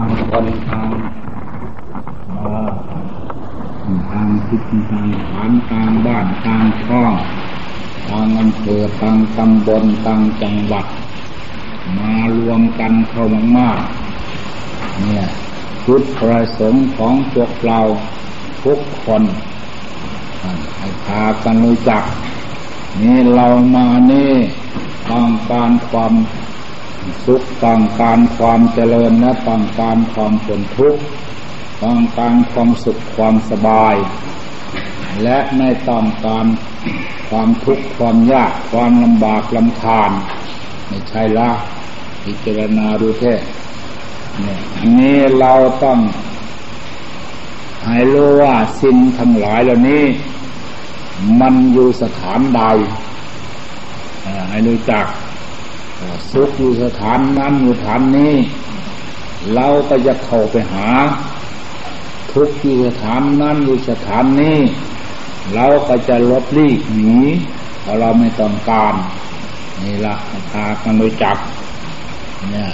ทางคนทางทางทิศทางฐานทางบ้านทางช่องทางอำเภอทางตำบลทางจังหวัด มารวมกันเข้ามากๆเนี่ยจุดประสงค์ของพวกเราทุกคนให้พากันรู้จัก นี่เรามานี่ต้องการความ สุขต้องการความเจริญและต้องการความผลทุกข์ต้องการความสุขความสบาย และไม่ต้องการความทุกข์ความยากความลำบากลำคาญไม่ใช่ละพิจารณาดูแท้นี่ยอันนี้เราต้องให้รู้ว่าสิ่งทั้งหลายเหล่านี้ มันอยู่สถานใดให้รู้จัก สุขอยู่สถานนั้นอยู่ฐานนี้ เราก็จะเข้าไปหา ทุกอยู่สถานนั้นอยู่สถานนี้ เราก็จะลบลีกหนีเพราะเราไม่ต้องการนี่ละพากันรู้จักเนี่ย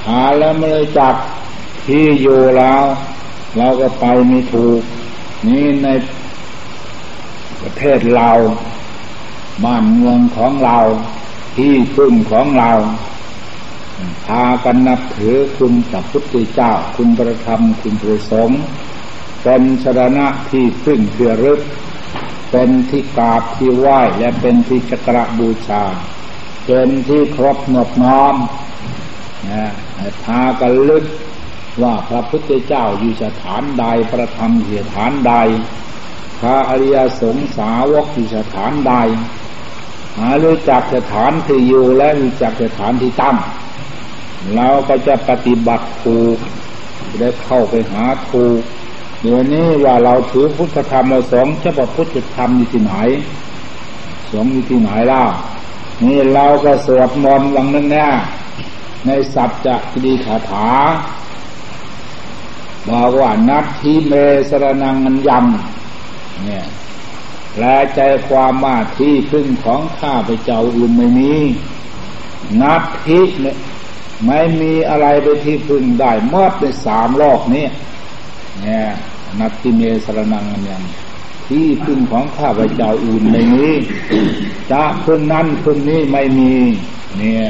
พาแล้วไม่รู้จักที่อยู่แล้ว เราก็ไปไม่ถูก นี่ในประเทศเรา บ้านเมืองของเรา ที่พึ่งของเรา พากันนับถือคุณพระพุทธเจ้า คุณประธรรม คุณประสงค์ เป็นสรณะที่พึ่งเพื่อรึก เป็นที่กราบที่ไหว้และเป็นที่จักระบูชา เป็นที่ครบหมดน้อมนะพากันลึกว่าพระพุทธเจ้าอยู่สถานใดประธรรมอยู่สถานใด พระอริยสงสาวกอยู่สถานใด หารู้จักสถานที่อยู่และรู้จักสถานที่ตั้งเราก็จะปฏิบัติถูกได้เข้าไปหาถูกเดี๋ยวนี้ว่าเราถือพุทธธรรมเราสองจะบอกพุทธธรรมอยู่ที่ไหนสองอยู่ที่ไหนล่ะนี่เราก็สวดมนต์วังนั้นแน่ในสัจจะดีคาถาบอกว่านัตทิเมสรนังมันยำเนี่ย แปลใจความมาที่พึ่งของข้าพเจ้าอื่นไม่มีนัตทิเนี่ยไม่มีอะไรไปที่พึ่งได้เมื่อในสามโลกนี้เนี่ยนัตทิเมสรนังมันยำที่พึ่งของข้าพเจ้าอื่นไม่มีจะพึ่งนั้นพึ่งนี้ไม่มี เนี่ย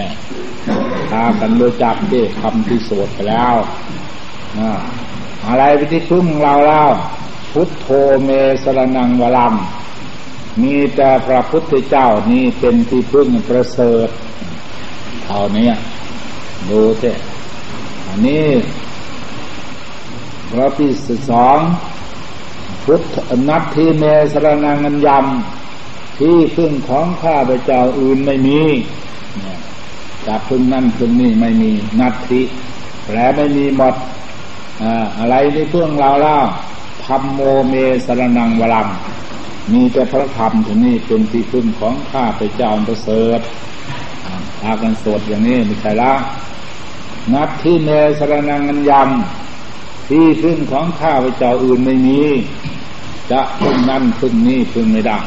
พากันรู้จักที่คำที่สวดไปแล้วอะไรไปที่พึ่งเราแล้วพุทโธเมสรนังวลัง มีแต่พระพุทธเจ้านี่เป็นที่พึ่งประเสริฐเท่านี้ดูเถอะอันนี้พระที่สองพุทธนัตทีเมสรนังัญยำที่พึ่งของข้าพเจ้าอื่นไม่มีจับพึ่งนั่นพึ่งนี่ไม่มีนัตทิแปลไม่มีหมดอะไรในเพื่องเราเล่าธรรมโมเมสรนังวลัง มีแต่พระธรรมที่นี่เป็นที่พึ่งของข้าพเจ้าประเสริฐพากันสวดอย่างนี้ม่ใช่ละนัดที่เมสรนังอัญยำที่พึ่งของข้าพเจ้าอื่นไม่มี จะพึ่งนั่นพึ่งนี้พึ่งไม่ได้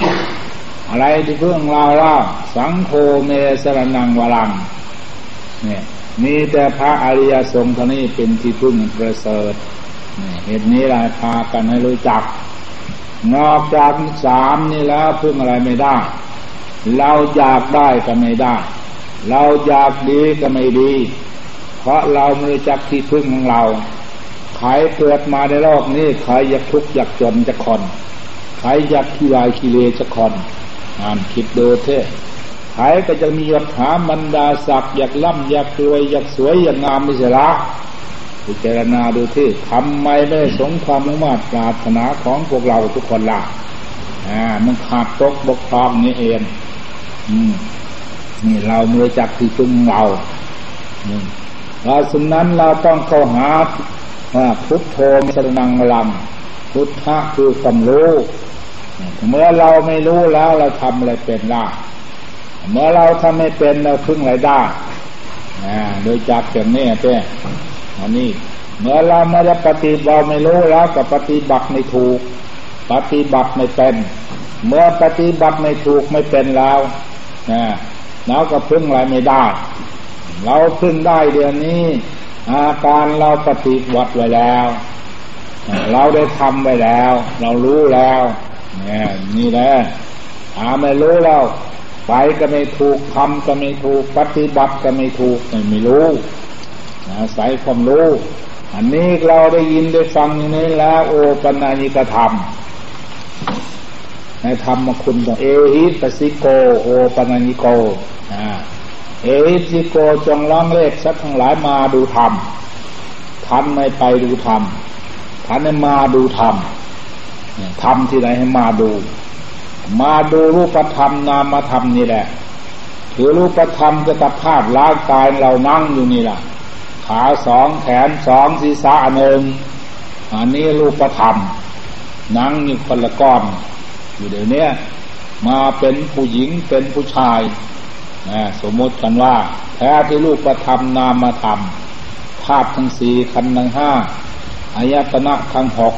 อะไรที่พึ่งเราล่าสังโฆเมสรนังวลัง เนี่ยมีแต่พระอริยสงฆ์ท่านี้เป็นที่พึ่งประเสริฐเหตุนี้เราพากันให้รู้จัก นอกจากสามนี่แล้วพึ่งอะไรไม่ได้ เราอยากได้ก็ไม่ได้ เราอยากดีก็ไม่ดี เพราะเราไม่รู้จักที่พึ่งของเราใครเกิดมาในโลกนี้ใครอยากทุกข์อยากจนจะคนใครอยากขี้วายขี้เลจะคนอ่านคิดดูเถอะใครก็จะมียศถาบรรดาศักดิ์อยากล่ำอยากรวยอยากสวยอยากงามไม่ใช่ละ พิจารณาดูที่ทำไมไม่สงความมุ่งมั่นปรารถนาของพวกเราทุกคนละอ่ามันขาดตกบกพร่องนี่เอง อืมนี่เราเมื่อจักที่พึ่งเราเราสมนั้นเราต้องเข้าหาพุทโธมสนังลังพุทธะคือความรู้เมื่อเราไม่รู้แล้วเราทำอะไรเป็นล่ะเมื่อเราทำไม่เป็นเราพึ่งอะไรได้โดยจักอย่างนี้เต้ อันนี้เมื่อเราไม่ได้ปฏิบัติไม่รู้แล้วก็ปฏิบัติไม่ถูก ปฏิบัติไม่เป็น เมื่อปฏิบัติไม่ถูกไม่เป็นแล้วนะเราก็พึ่งอะไรไม่ได้ เราพึ่งได้เดี๋ยวนี้ อาการเราปฏิวัติไว้แล้ว เราได้ทำไว้แล้ว เรารู้แล้วเนี่ยนี่แหละอาไม่รู้แล้วไปก็ไม่ถูกทำก็ไม่ถูก ปฏิบัติก็ไม่ถูกไม่รู้ อาศัยความรู้ อันนี้เราได้ยินได้ฟังอย่างนี้แล้ว โอปัญญิกธรรม ในธรรมคุณของเอหิปสิโก โอปัญญิโกเอหิสิโกจงร้องเลขสักทั้งหลายมาดูธรรมท่านไม่ไปดูธรรมท่านให้มาดูธรรมธรรมที่ไหนให้มาดู มาดูรูปธรรมนามธรรมนี่แหละคือรูปธรรมจะตภาพร่างกายเรานั่งอยู่นี่แหละ ขาสองแขนสองศีรษะหนึ่งอันนี้รูปธรรมนั่งอยู่คนละก้อน อยู่เดี๋ยวนี้มาเป็นผู้หญิงเป็นผู้ชายสมมติกันว่า แท้ที่รูปธรรมนามธรรมธาตุทั้งสี่ขันธ์ทั้งห้าอายตนะทั้งหก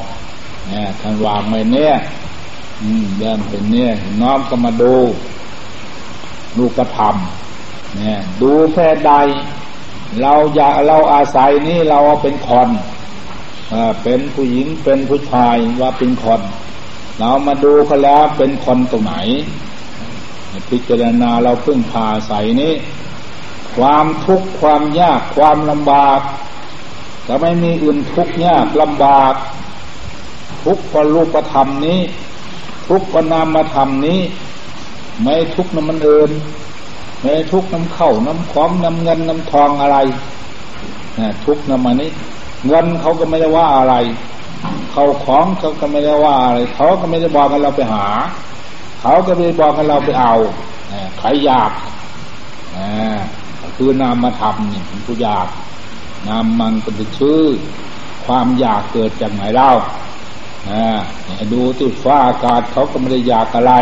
เนี่างวางไว้เนี่ยอืมเดินเป็นเนี่ยน้อมก็มาดูรูปธรรมเนี่ยดูแค่ใด เราอยากเราอาศัยนี่เราเป็นคนเป็นผู้หญิงเป็นผู้ชายว่าเป็นคนเรามาดูเขาแล้วเป็นคนตรงไหน พิจารณาเราพึ่งพาใส่นี้ ความทุกข์ความยากความลำบากจะไม่มีอื่นทุกข์ยากลำบาก ทุกข์ก็รูปธรรมนี้ ทุกข์ก็นามธรรมนี้ ไม่ทุกข์น้ำมันเอิน ไม่ทุกน้ำเข้าน้ำของน้ำเงินน้ำทองอะไรนะทุกน้ำมันนี้เงินเขาก็ไม่ได้ว่าอะไร เขาของเขาก็ไม่ได้ว่าอะไร เขาก็ไม่ได้บอกกันเราไปหา เขาก็ไปบอกให้เราไปเอาใครอยากคือนามมาทำนี่เป็นผู้อยาก นามมันเป็นชื่อ ความอยากเกิดจากไหนเล่าดูที่ฟ้าอากาศเขาก็ไม่ได้อยากอะไร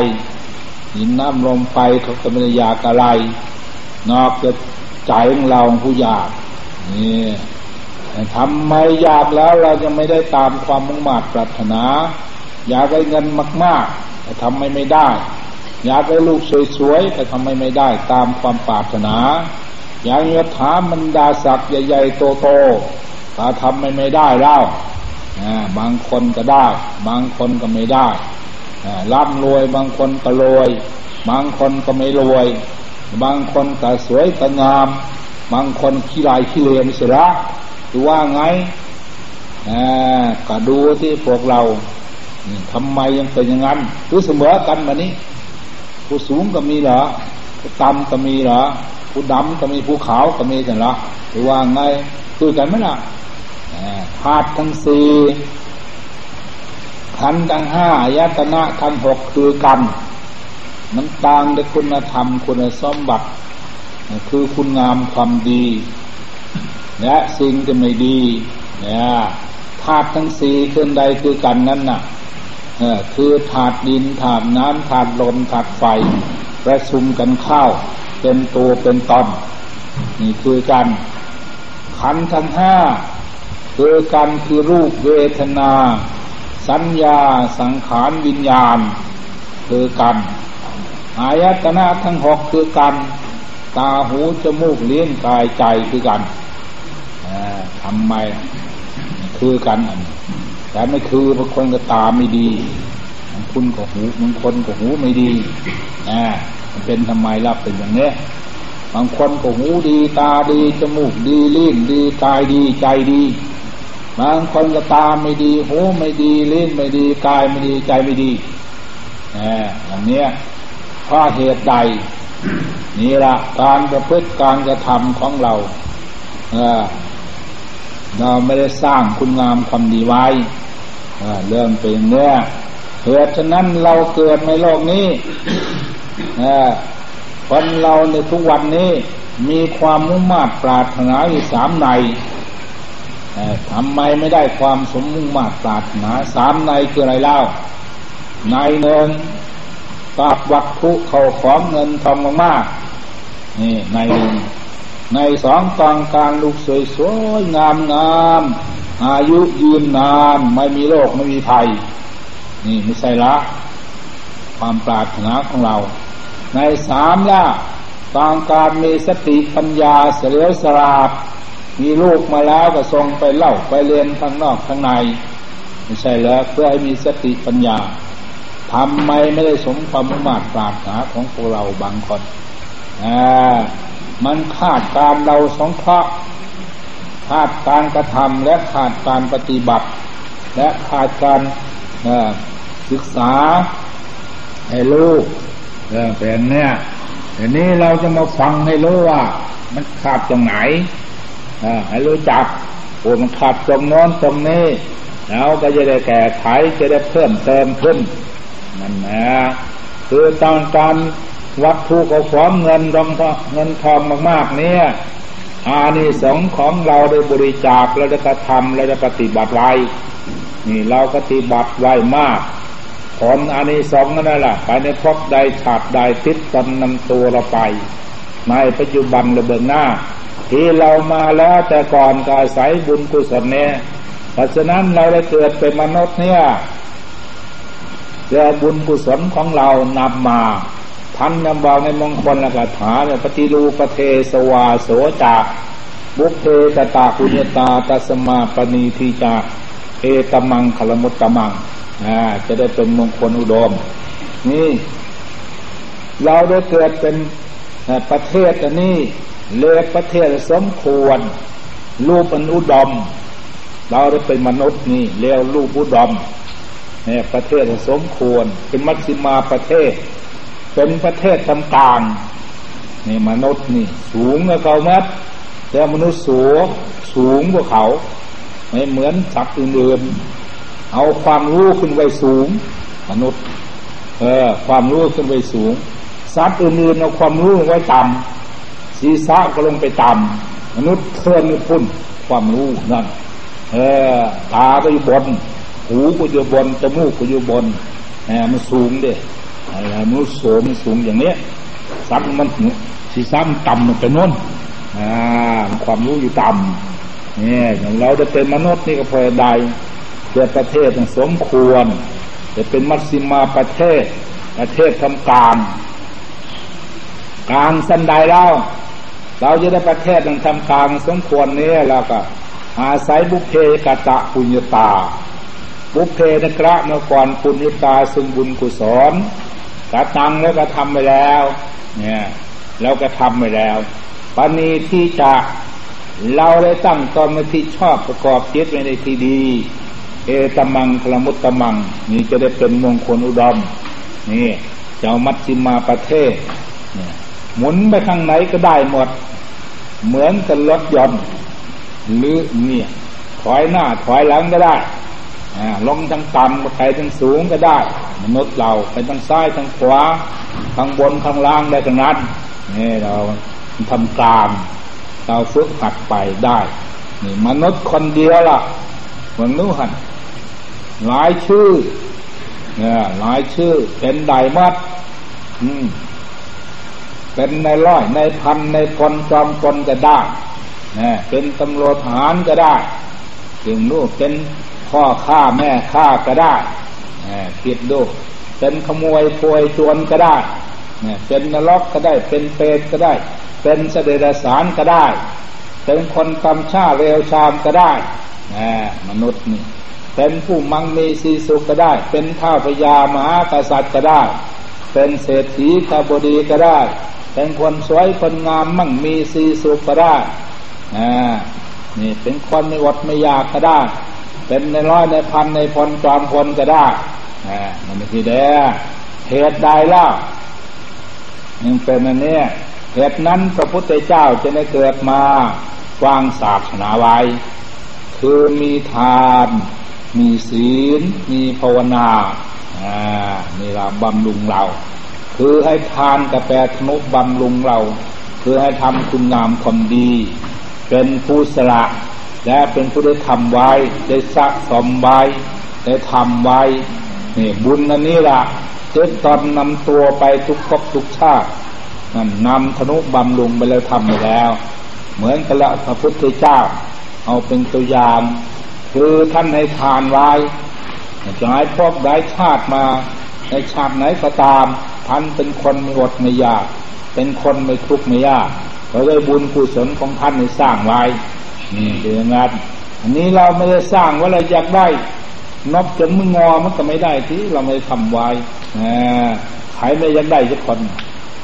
หินน้ำลมไฟเขาก็ไม่ได้อยากอะไร นอกจากใจของเราผู้อยากนี่ทำไมอยากแล้วเราจะไม่ได้ตามความมุ่งมั่นปรารถนา อยากได้เงินมากๆแต่ทำไม่ไม่ได้ อยากได้ลูกสวยๆแต่ทำไม่ไม่ได้ตามความปรารถนา อยากยศถามันดาศักดิ์ใหญ่ๆโตๆถ้าทำไม่ไม่ได้แล้วบางคนก็ได้ บางคนก็ไม่ได้ ร่ำรวยบางคนก็รวย บางคนก็ไม่รวย บางคนก็สวยก็งาม บางคนขี้ลายขี้เลนเสียละดูว่าไงก็ดูที่พวกเราทำไมยังเป็นอย่างนั้นหรือเสมอกันมานี้ ผู้สูงก็มีเหรอผู้ต่ำก็มีเหรอผู้ดำก็มีผู้ขาวก็มีแต่ละหรือว่าไงคือกันไหมล่ะธาตุทั้งสี่ ขันทั้งห้ายตนะทั้งหกคือกันมันต่างในคุณธรรมคุณสมบัติ คือคุณงามความดี และสิ่งที่ไม่ดีเนี่ยธาตุทั้งสี่คืนใดคือกันนั้นน่ะคือถาดดินถาดน้ำถาดลมถาดไฟประชุมกันเข้า เป็นตัวเป็นตอนนี่คือกัน ขันทั้งห้าคือกันคือรูปเวทนา สัญญาสังขารวิญญาณ คือกัน อายตนะทั้งหกคือกัน ตาหูจมูกเลี้ยงกายใจคือกันทำไมคือกันอันแต่ไม่คือบางคนก็ตาไม่ดีบางคนก็หูบางคนก็หูไม่ดีอ่ามันเป็นทำไมรับเป็นอย่างนี้บางคนก็หูดี ตาดีจมูกดีลิ้นดีกายดีใจดี บางคนก็ตาไม่ดี หูไม่ดีลิ้นไม่ดี กายไม่ดีใจไม่ดีอ่าอย่างเนี้ยเพราะเหตุใด นี่ละการประพฤติการกระทำของเราเเราไม่ได้สร้างคุณงามความดีไว้เรื่องเป็นเนี้ยเหตุฉะนั้นเราเกิดในโลกนี้คนเราในทุกวันนี้มีความมุ่งมั่นปรารถนาอยู่สามใน ทำไมไม่ได้ความสมมุ่งมั่นปรารถนาสามในคืออะไรเล่า ในหนึ่งปาบวัตถุเขาของเงินทองมากๆนี่ในหนึ่งในสองตองการลูกสวยสวยงามงามอายุยืนนานไม่มีโรคไม่มีภัย นี่ไม่ใช่ละ ความปรารถนาของเรา ในสามละตองการมีสติปัญญาเสลียวสราบ มีลูกมาแล้วก็ส่งไปเล่าไปเรียนข้างนอกข้างใน ไม่ใช่แล้วเพื่อให้มีสติปัญญาทำไมไม่ได้สมความมุ่งมั่นปรารถนาของพวกเราบางคนอ่ามันขาดการเราสองเคราะห์ขาดการกระทำและขาดการปฏิบัติ และขาดการศึกษาให้รู้เรื่องเป็นเนี่ยทีนี้เราจะมาฟังให้รู้ว่า มันขาดตรงไหน ให้รู้จักโอ้มันขาดตรงโน้นตรงนี้แล้วก็จะได้แก้ไขจะได้เพิ่มเติมขึ้นนั่นนะคือตอนการวัตถุก็ฟ้องเงินรองเงินทองมาก ๆ เนี่ยอานิสงส์ของเราได้บริจาคเราได้กระทำเราได้ปฏิบัติไว้นี่เราปฏิบัติไว้มากผลอานิสงส์นั่นแหละไปในพบใดฉาดใดติดตนนำตัวเราไป ในปัจจุบันระเบิดหน้า ที่เรามาแล้วแต่ก่อนก็อาศัยบุญกุศลเนี่ยเพราะฉะนั้นเราได้เกิดเป็นมนุษย์เนี่ยเรื่อบุญกุศลของเรานำมาท่านนำบอกในมงคลละกถาเนี่ยปฏิรูปเทสวาโสจากบุพเพตตาคุญตาตัสมาปณีทีจาเอตมังขลมุตตมังอ่าจะได้เป็นมงคลอุดม นี่ เราได้เกิดเป็น ประเทศอันนี้เลกประเทศสมควร รูปอันอุดม เราได้เป็นมนุษย์นี่เรียวรูปอุดมเนี่ยประเทศสมควร เป็นมัชชิมาประเทศ เป็นประเทศตำลางนี่มนุษย์นี่ สูงกว่าเขามัดแต่มนุษย์สูงสูงกว่าเขา ไม่เหมือนสัตว์อื่นๆเอาความรู้ขึ้นไว้สูง มนุษย์ เออ ความรู้ขึ้นไว้สูง สัตว์อื่นๆเอาความรู้ไว้ต่ำศีรษะก็ลงไปต่ำมนุษย์เทินพุ่นความรู้นั่นเออตาก็อยู่บน หูก็อยู่บนจมูกก็อยู่บนแหมมันสูงเด้อะไรมนุษย์โสมสูงอย่างเนี้ยซับมันสีซ้ำต่ำมันไปโน้นอ่าความรู้อยู่ต่ำเนี่ยอย่างเราจะเป็นมนุษย์นี่ก็พอได้เกิดประเทศสมควรจะเป็นมัชสิมาประเทศประเทศทำการ กลางสันใดเราเราจะได้ประเทศทำกลางสมควรนี้แล้วก็อาศัยบุพเพกะตะปุญญาตา บุพเพนกระเมื่อก่อนปุญญาตาซึ่งบุญกุศลกระตังแล้วก็ทำไปแล้ว เนี่ยเราก็ทำไปแล้วปณีที่จะเราได้ตั้งตนในที่ชอบประกอบจิตไว้ในที่ดี เอตมังคลมุตตมัง นี่จะได้เป็นมงคลอุดม นี่เจ้ามัชชิมาประเทศ หมุนไปข้างไหนก็ได้หมด เหมือนกับรถยนต์หรือเนี่ย ถอยหน้าถอยหลังก็ได้ลงทางต่ำไปทางสูงก็ได้ มนุษย์เราไปทางซ้ายทางขวาทางบนทางล่างได้ทั้งนั้นนี่เราทำกลางเราฝึกหัดไปได้ นี่มนุษย์คนเดียวล่ะมนุษย์หันหลายชื่อเนี่ยหลายชื่อเป็นไดมัดอืม เป็นในร้อยในพันในพลจอมพลก็ได้เนี่ยเป็นตำรวจทหารก็ได้ถึงนู้เป็นพ่อฆ่าแม่ฆ่าก็ได้คิดดูเป็นขโมยป่วยจวนก็ได้เป็นนรกก็ได้ เป็นเปรตก็ได้ เป็นเสด็จสารก็ได้ เป็นคนกำชาเร็วชามก็ได้มนุษย์นี่ เป็นผู้มังมีสีสุขก็ได้ เป็นท้าพญามหากษัตริย์ก็ได้ เป็นเศรษฐีขบดีก็ได้ เป็นคนสวยคนงามมั่งมีสีสุขก็ได้นี่เป็นคนไม่อดไม่อยากก็ได้ เป็นในร้อยในพันในพลจอมพลก็ได้อ่ามันไม่ทีเด้เหตุใดล่ะยังเป็นอันนี้เหตุนั้นพระพุทธเจ้าจะได้เกิดมาวางศาสนาไว้ คือมีทาน มีศีล มีภาวนา อ่า นี่เราบำรุงเรา คือให้ทานกับแปรทนุบำรุงเรา คือให้ทำคุณงามความดี เป็นผู้สละและเป็นผู้ได้ทำไว้ ได้สะสมไว้ ได้ทำไว้นี่บุญนันนี้ละเจ็ดตอนนำตัวไปทุกภพทุกชาตินั่นนำธนุบำรุงไปแล้วทำไปแล้ว เหมือนกับละพระพุทธเจ้า เอาเป็นตัวอย่างคือท่านให้ทานไว้จะให้พวกได้ชาติมา ในชาติไหนก็ตามท่านเป็นคนไม่อดไม่ยาก เป็นคนไม่ทุกข์ไม่ยากเราได้บุญกุศลของท่านในสร้างไว้นี่เป็นอย่างนั้นอันนี้เราไม่ได้สร้างว่าเราอยากได้นบจนมึงงอมันก็ไม่ได้ที่เราไม่ทำไว้ใครไม่ยากได้สักคน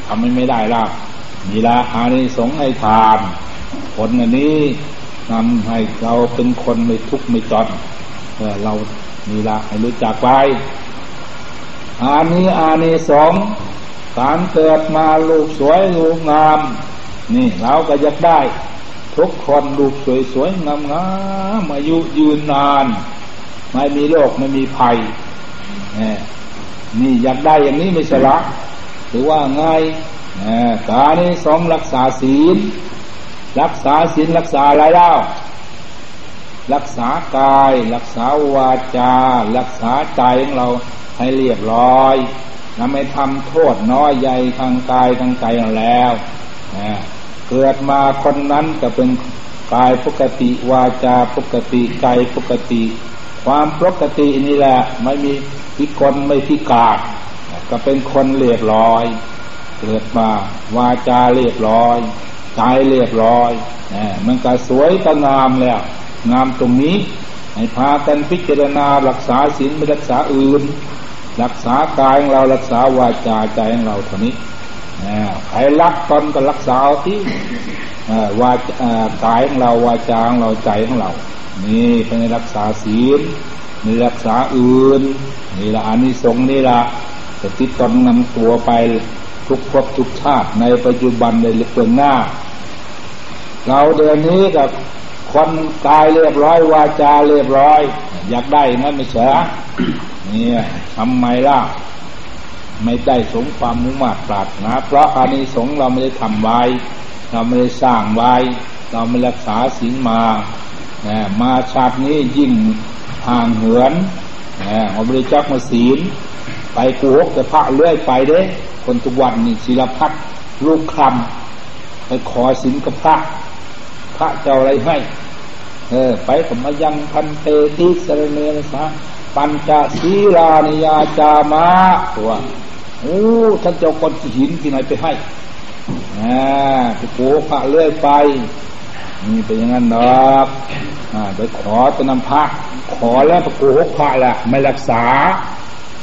ทำไม่ไม่ได้ล่ะมีละอานิสงส์ให้ทานผลอันนี้นำให้เราเป็นคนไม่ทุกข์ไม่จนเออเรามีละให้รู้จักไว้ อานี้อานิสงการเกิดมาลูกสวยลูกงาม นี่เราก็อยากได้ ทุกคนลูกสวยสวยงามงามอายุยืนนาน ไม่มีโรคไม่มีภัยนี่อยากได้อย่างนี้ไม่ใช่ละหรือว่าไงกานี้สองรักษาศีล รักษาศีลรักษาอะไรเล่ารักษากาย รักษาวาจา รักษาใจของเรา ให้เรียบร้อยนไม่ทำโทษน้อยใหญ่ทางกายทางใจแล้วเกิดมาคนนั้นก็เป็นกายปกติวาจาปกติใจปกติ ความปกตินี่แหละ ไม่มีพิกลไม่พิกาดก็เป็นคนเรียบร้อย เกิดมาวาจาเรียบร้อยใจเรียบร้อยมันก็สวยก็งามแล้ว งามตรงนี้ ให้พากันพิจารณารักษาศีลไม่รักษาอื่น รักษากายของเรารักษาวาจาใจของเราเท่านี้ใครรักตนก็รักษาที่วากายของเราวาจาของเราใจของเรา นี่เป็นรักษาศีลมีรักษาอื่นนี่ละอานิสงส์นี่ละจะติดตนนำตัวไปทุกภพทุกชาติในปัจจุบันในเรื่องหน้า เราเดือนนี้กับ คนกายเรียบร้อยวาจาเรียบร้อย อยากได้งั้นไม่ใช่เนี่ยทำไมล่ะ ไม่ได้สงความมุ่งมั่นปรารถนาเพราะอานิสงส์เราไม่ได้ทำไว้ เราไม่ได้สร้างไว้ เราไม่รักษาศีลมามาชาตินี้ยิ่งห่างเหินเอาบริจาคมาศีล ไปกูฮกแต่พระเลื่อยไปเด้คนทุกวันนี่ศิลพัฒลูกคำไปขอศีลกับพระ พระเจ้าอะไรให้ เออ ไปกับมายังพันเตติสรเนสะปัญจศีลานิยาจามาตัวโอ้ท่านเจ้าคนหินที่ไหนไปให้อ่าไปโกพระเลื่อยไปนี่เป็นอย่างนั้นเนาไปขอจะนำพระ ขอแล้วไปโกหกพระแหละไม่รักษา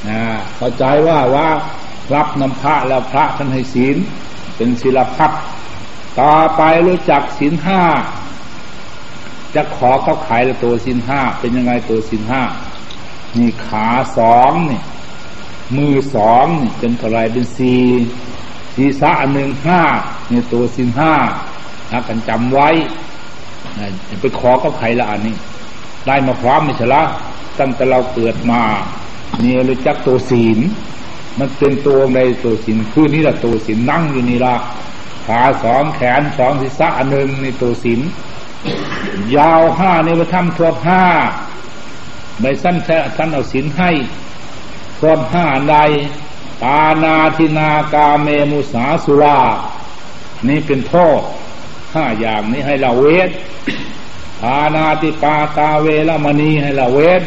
อ่าเข้าใจว่าว่ารับนำพระแล้วพระท่านให้ศีล เป็นศีลพักต่อไปรู้จักศีลห้า จะขอเขาขายตัวศีลห้าเป็นยังไงตัวศีลห้านี่ขาสองนี่มือสองนี่เป็นเท่าไรเป็นสี่ศีรษะหนึ่งห้านี่ตัวสินห้าถ้ากันจำไว้ไปขอก็ใครละอันนี้ ได้มาพร้อมไม่ใช่ละตั้งแต่เราเกิดมาเนี่ยรู้จักตัวศีลมันเป็นตัวในตัวศีลคือนี่แหละตัวศีลนั่งอยู่นี่ละขาสองแขนสองศีรษะหนึ่งในตัวศีล ยาวห้าเนี่ยไปทำทวบห้าใบสั้นแท้สั้นเอาสินให้ส่วนห้าใดปานาทินากาเมมุสาสุรา นี่เป็นโทษห้าอย่างนี้ให้เราเวทปานาติปาตาเวลมณีให้เราเวท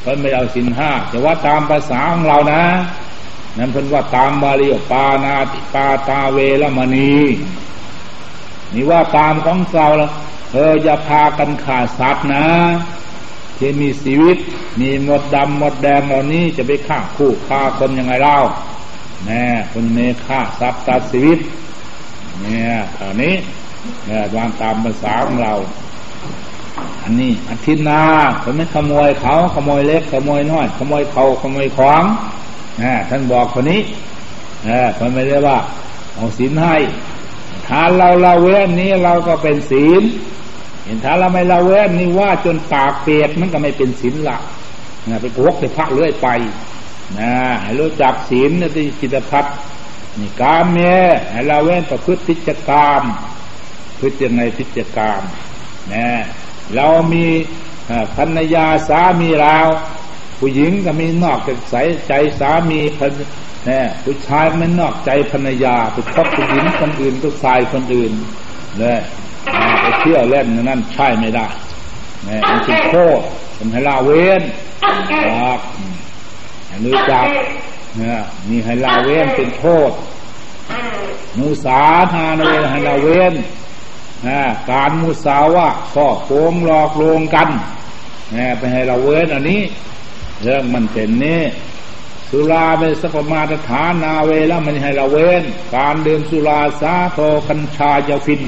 เพิ่นไม่เอาสินห้าแต่ว่าตามภาษาของเรานะ นั้นเพิ่นว่าตามบาลีปานาติปาตาเวลมณีนี่ว่าตามของเราละ เอออย่าพากันขาดสัตว์นะที่มีชีวิต มีหมดดำหมดแดงเหล่านี้จะไปฆ่าคู่ฆ่าคนยังไงเล่าแน่คนเมฆ่าทรัพย์ตัดชีวิต เนี่ยเท่านี้เนี่ยวางตามภาษาของเรา อันนี้อาทิตย์นาคนไม่ขโมยเขาขโมยเล็กขโมยน้อยขโมยเขาขโมยของนะท่านบอกคนนี้นะคนไม่ได้ว่าเอาศีลให้ถ้าเราเราเว้นนี้เราก็เป็นศีล เห็นถ้าเราไม่ละเว้นนี่ว่าจนปากเปียกมันก็ไม่เป็นศีลละนะไปโกกไปพักเรื่อยไปนะให้รู้จักศีลนะที่จิตพัฒนี่กามเมให้เราเว้นประพฤติพิจกรรมพฤติในพิจกรรมนะเรามีภรรยาสามีเราผู้หญิงก็มีนอกจากใสใจสามีพันนะผู้ชายไม่นอกใจภรรยาไปคบผู้หญิงคนอื่นก็ชายคนอื่นเลย ไปเที่ยวเล่นนั่นใช่ไม่ได้เนี่มันเป็นโทษเป็นให้ลาเว้นครับรู้จักเนี่ยมีให้ลาเว้นเป็นโทษนุสาทานเวให้ลาเว้นการมุสาวะช่อโกงหลอกลวงกันไปให้เราเว้นอันนี้ เรื่องมันเป็นนี่สุราเป็นสัพมาตฐานนาเวแล้วมันให้เราเว้น การดื่มสุราสาโทกัญชายาฟิน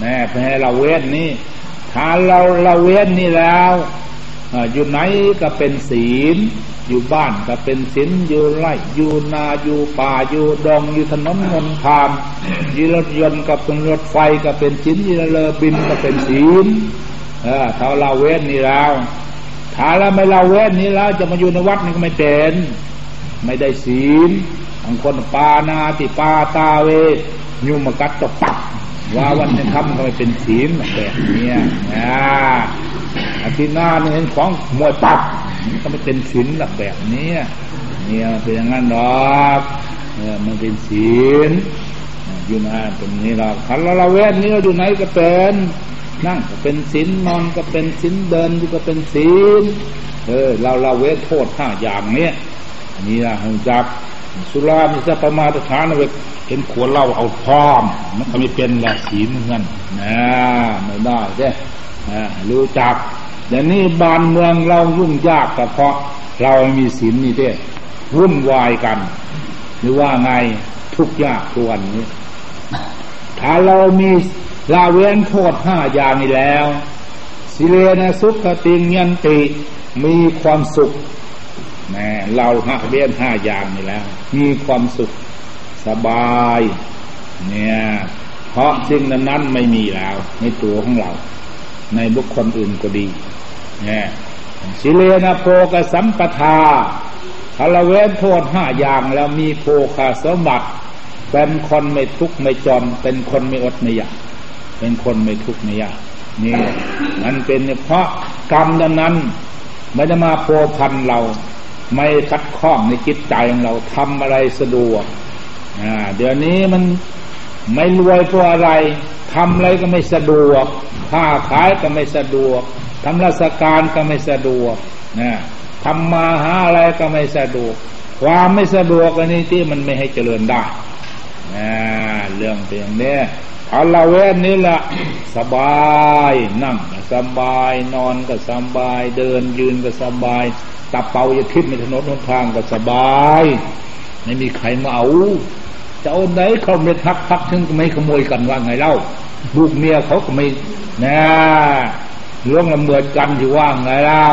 แน่ไปให้เราเว้นนี่ถ้าเราเราเว้นนี่แล้วอยู่ไหนก็เป็นศีล อยู่บ้านก็เป็นศีลอยู่ไร่อยู่นาอยู่ป่าอยู่ดองอยู่ถนนมนทานอยู่รถยนต์ก็เป็นรถไฟก็เป็นศีลอยู่เรือบินก็เป็นศีลเออถ้าเราเว้นนี่แล้วถ้าเราไม่เราเว้นนี้แล้วจะมาอยู่ในวัดนี่ก็ไม่เป็นไม่ได้ศีลบางคนปานาติปาตาเวยุมกัดตกปัก ว่าวันนี้ทำก็ไม่เป็นศีลแบบนี้นะอาทิตย์หน้านี่เห็นของมวยปักก็ไม่เป็นศีลแบบนี้เนี่ยเป็นอย่างนั้นหรอกเนี่ยมันเป็นศีลอยู่นะตรงนี้เราคันเราเว้นนี่เราอยู่ไหนก็เป็นนั่งก็เป็นศีลนอนก็เป็นศีลเดินก็เป็นศีลเออเราเราเว้นโทษห้าอย่างเนี้ยนี่นะหงจัก สุรามีสัพมาตฐานเวเห็นขวดเหล้าเอาพร้อม มันก็ไม่เป็นละศีลเงินนะไม่ได้ใช่รู้จักแต่นี่บ้านเมืองเรายุ่งยากแต่เพราะเรามีศีลนี่เด้วุ่นวายกัน หรือว่าไงทุกยากทุกวันนี้ ถ้าเรามีลาเว้นโทษห้าอย่างนี้แล้ว สิเลนะสุขติงยันติมีความสุข แม่เราห้าเว้นห้าอย่างนี้แล้ว มีความสุขสบาย เนี่ย เพราะสิ่งนั้นไม่มีแล้วในตัวของเรา ในบุคคลอื่นก็ดี เนี่ยสิเลนะโพกสัมปทาถ้าเราเว้นโทษห้าอย่างแล้วมีโพคาสมบัติเป็นคนไม่ทุกข์ไม่จนเป็นคนไม่อดไม่อยากเป็นคนไม่ทุกข์ไม่ยากนี่มันเป็นเพราะกรรมดังนั้นไม่ได้มาโพพันเรา ไม่คัดข้องในจิตใจของเราทำอะไรสะดวกเดี๋ยวนี้มันไม่รวยเพราะอะไรทำอะไรก็ไม่สะดวกค้าขายก็ไม่สะดวกทำราชการก็ไม่สะดวกนะทำมาหาอะไรก็ไม่สะดวก ความไม่สะดวกอันนี้ที่มันไม่ให้เจริญได้นะเรื่องเพียงนี้ อัลลาเวนนี่แหละสบายนั่งก็สบายนอนก็สบาย เดินยืนก็สบายตะเปาจะทิ่ในถนนหนทางก็สบาย ไม่มีใครมาเอาจะเอาไหนเขาไม่ทักพักถึงไม่ขโมยกันว่าไงเล่าลูกเมียเขาก็ไม่นะเรื่องละเมิดกันอยู่ว่าไงเล่า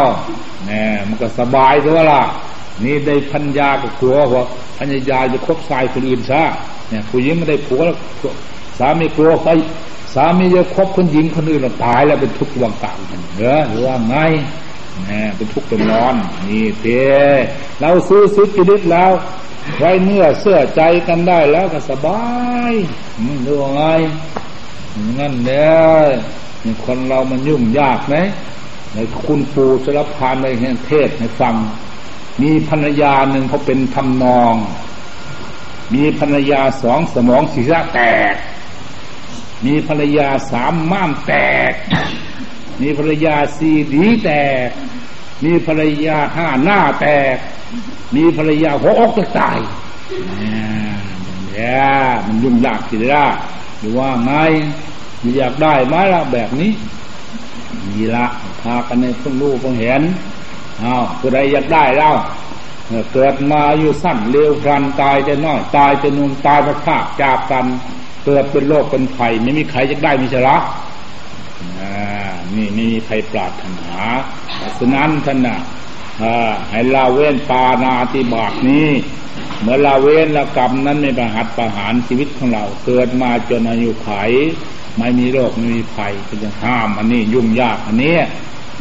เนี่ยมันก็สบายด้วยล่ะ นี่ได้พัญญากับผัวว่าพัญญาจะคบชายคนอื่นซะเนี่ยผู้หญิงไม่ได้ผัว สามีกลัวไปสามีจะคบคนหญิงคนอื่นเราตายแล้วเป็นทุกข์วังกลางกันเนอหรือว่าไงนะเป็นทุกข์เป็นร้อน นี่เตเราซื้อซื้อกิริตแล้ว ไว้เนื้อเสื้อใจกันได้แล้วก็สบายหรือว่าไงงั้นเนี่ยคนเรามันยุ่งยากไหมในคุณปู่สารพานในเทศในฟัง มีภรรยาหนึ่งเขาเป็นทำนอง มีภรรยาสองสมองศีรษะแตก มีภรรยาสามม่ามแตก มีภรรยาสี่ดีแตก มีภรรยาห้าหน้าแตก มีภรรยาหัวอกจะตายเนี่ยมันยุ่งยากสิละหรือว่าไงอยากได้ไหมล่ะแบบนี้มีละพากันในเพิ่งรู้เพิ่งเห็นอ้าวผู้ใดอยากได้เล่าเกิดมาอยู่สั้นเร็วพลันตายจะน้อยตายจะนุ่มตายพระภาคจากกัน เกิดเป็นโรคเป็นไฟไม่มีใครจะได้มีชระนี่ไม่มีใครปรารถนาฉะนั้นท่านน่ะให้ลาเว้นปานาติบาตนี้ เมื่อลาเว้นละกรรมนั้นไม่ประหัตประหารชีวิตของเรา เกิดมาจนอายุไข ไม่มีโรคไม่มีภัยก็จะห้ามอันนี้ยุ่งยากอันนี้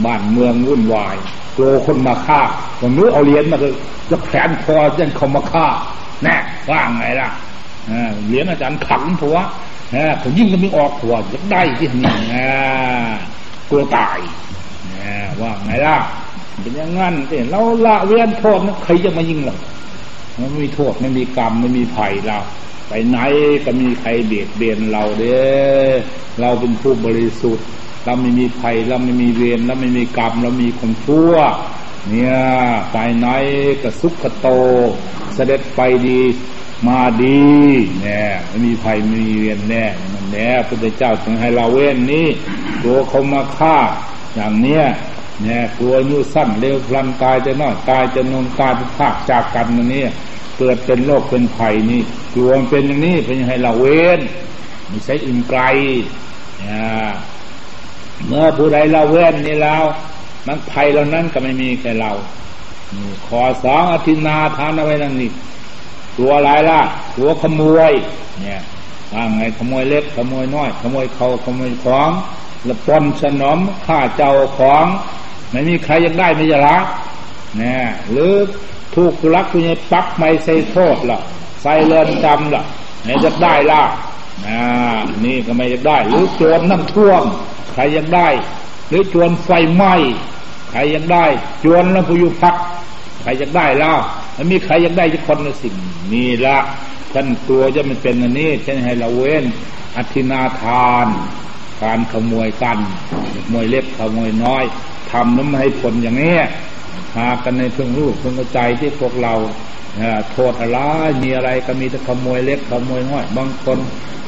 บ้านเมืองวุ่นวายโกลัวคนมาฆ่าคนนู้เอาเหรียญมาคือจะแขนคอจนเขามาฆ่าแน่ว่างไงล่ะ เหรียญอาจารย์ขังผัวผมยิ่งก็ไม่ออกผัวจะได้ที่นี่กลัวตายว่าไงล่ะเป็นอย่างนั้นเราละเวียนโทษนะใครจะมายิงเราไม่มีโทษไม่มีกรรมไม่มีภัยเรา ไปไหนก็มีใครเบียดเบียนเราเด้เราเป็นผู้บริสุทธิ์ เราไม่มีภัยเราไม่มีเวรเราไม่มีกรรม เรามีคนชั่ว เนี่ยไปไหนก็สุขโต เสด็จไปดี มาดีแน่ไม่มีภัยไม่มีเวียนแน่มันแน่พระเจ้าจึงให้เราเว้นนี้ตัวเขามาฆ่า อย่างเนี้ยเนี่ยกลัวยุสั้นเร็วพลันตายจะน้อยตายจะนงตายจะพากจากกันนี่เกิดเป็นโรคเป็นภัยนี่กลัวเป็นอย่างนี้เป็นให้เราเว้นไม่ใช่อื่นไกลเมื่อผู้ใดเราเว้นนี่แล้วมันภัยเหล่านั้นก็ไม่มีแก่เราขอสองอธินาทานเอาไว้นั่นนี่ ตัวอะไรล่ะตัวขโมย เนี่ยว่าไงขโมยเล็กขโมยน้อย ขโมยเขาขโมยของละปนสนมข้าเจ้าของไม่มีใครยังได้ไม่จะรักเนะหรือถูกรักคุณยังปักไม่ใส่โทษล่ะ ใส่เรือนจำล่ะไหนจะได้ล่ะน,นี่ก็ไม่จะได้ หรือโจรน้ำท่วม ใครยังได้ หรือโจรไฟไหม้ใครยังได้ โจรแล้วผู้อยู่พักใครยังได้ล่ะ มันมีใครยังได้จะคนละสิ่งนี่ละท่านตัวจะมันเป็นอันนี้เช่นให้เราเว้นอธินาทาน การขโมยกันขโมยเล็กขโมยน้อยทำน้ำให้ผลอย่างนี้ หากันในเพื่องรูปเพื่องใจที่พวกเราโทษอะไรมีอะไรก็มีแต่ขโมยเล็กขโมยน้อยบางคน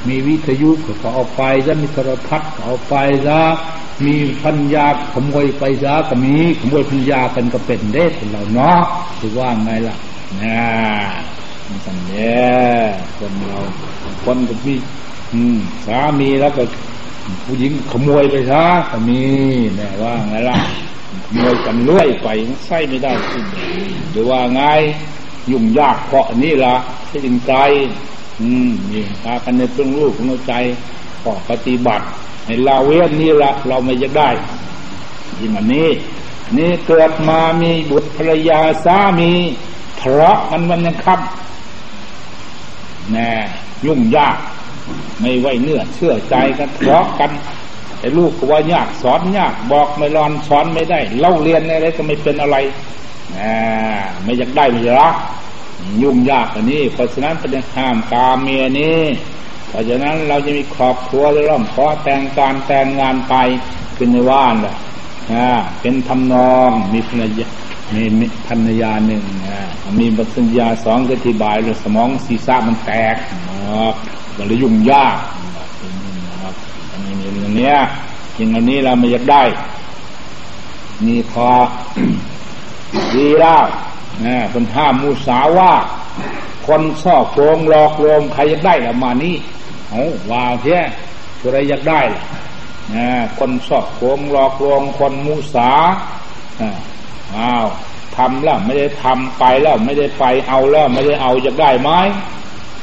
มีวิทยุก็เอาไปจะมีโทรทัศน์เอาไปซะมีพัญญาขโมยไปซะก็มีขโมยพัญญากันก็เป็นเด็กเราเนาะถือว่าไงล่ะนะมันสัญญาคนเราคนก็มีสามีแล้วก็ผู้หญิงขโมยไปซะก็มีแน่ว่าไงล่ะ ขโมยกันเลื่อยไปใส่ไม่ได้หรือว่าไงยุ่งยากเพราะนี่ละใช่จริงใจ อืมนี่พากันในเรื่องลูกของใจขอปฏิบัติให้เราเว้นนี่ละเราไม่จะได้ที่มันนี้ นี่เกิดมามีบุตรภรรยาสามีทะเลาะกันวันยังคับแน่ยุ่งยาก ไม่ไว้เนื้อเชื่อใจกันทะเลาะกัน ไอ้ลูกก็ว่ายากสอนยากบอกไม่รอนสอนไม่ได้ เล่าเรียนอะไรก็ไม่เป็นอะไรไม่อยากได้ไม่รักยุ่งยากอันนี้ เพราะฉะนั้นเป็นห้ามกาเมียนี้เพราะฉะนั้นเราจะมีครอบครัวแล้ร่อมขอแต่งการแต่งงานไปขึ้นในว่านแหละเป็นทำนองมีภรรยามีพันยาหนึ่งมีบัญญาสองก็อธิบายเลยสมองศีรษะมันแตกก็เลยยุ่งยาก อันนี้อย่างนี้อย่งอันนี้เราไม่อยากได้นี่พอดีแล้วนะเป็นห้ามมูสาว่า คนชอบโกงหลอกลวงใครอยากได้ละมานี้โอ้ว่าเพี้ยตัวใดอยากได้นะคนชอบโกงหลอกลวงคนมูสาอ้าวทำแล้วไม่ได้ทำไปแล้วไม่ได้ไปเอาแล้วไม่ได้เอาจะได้ไหม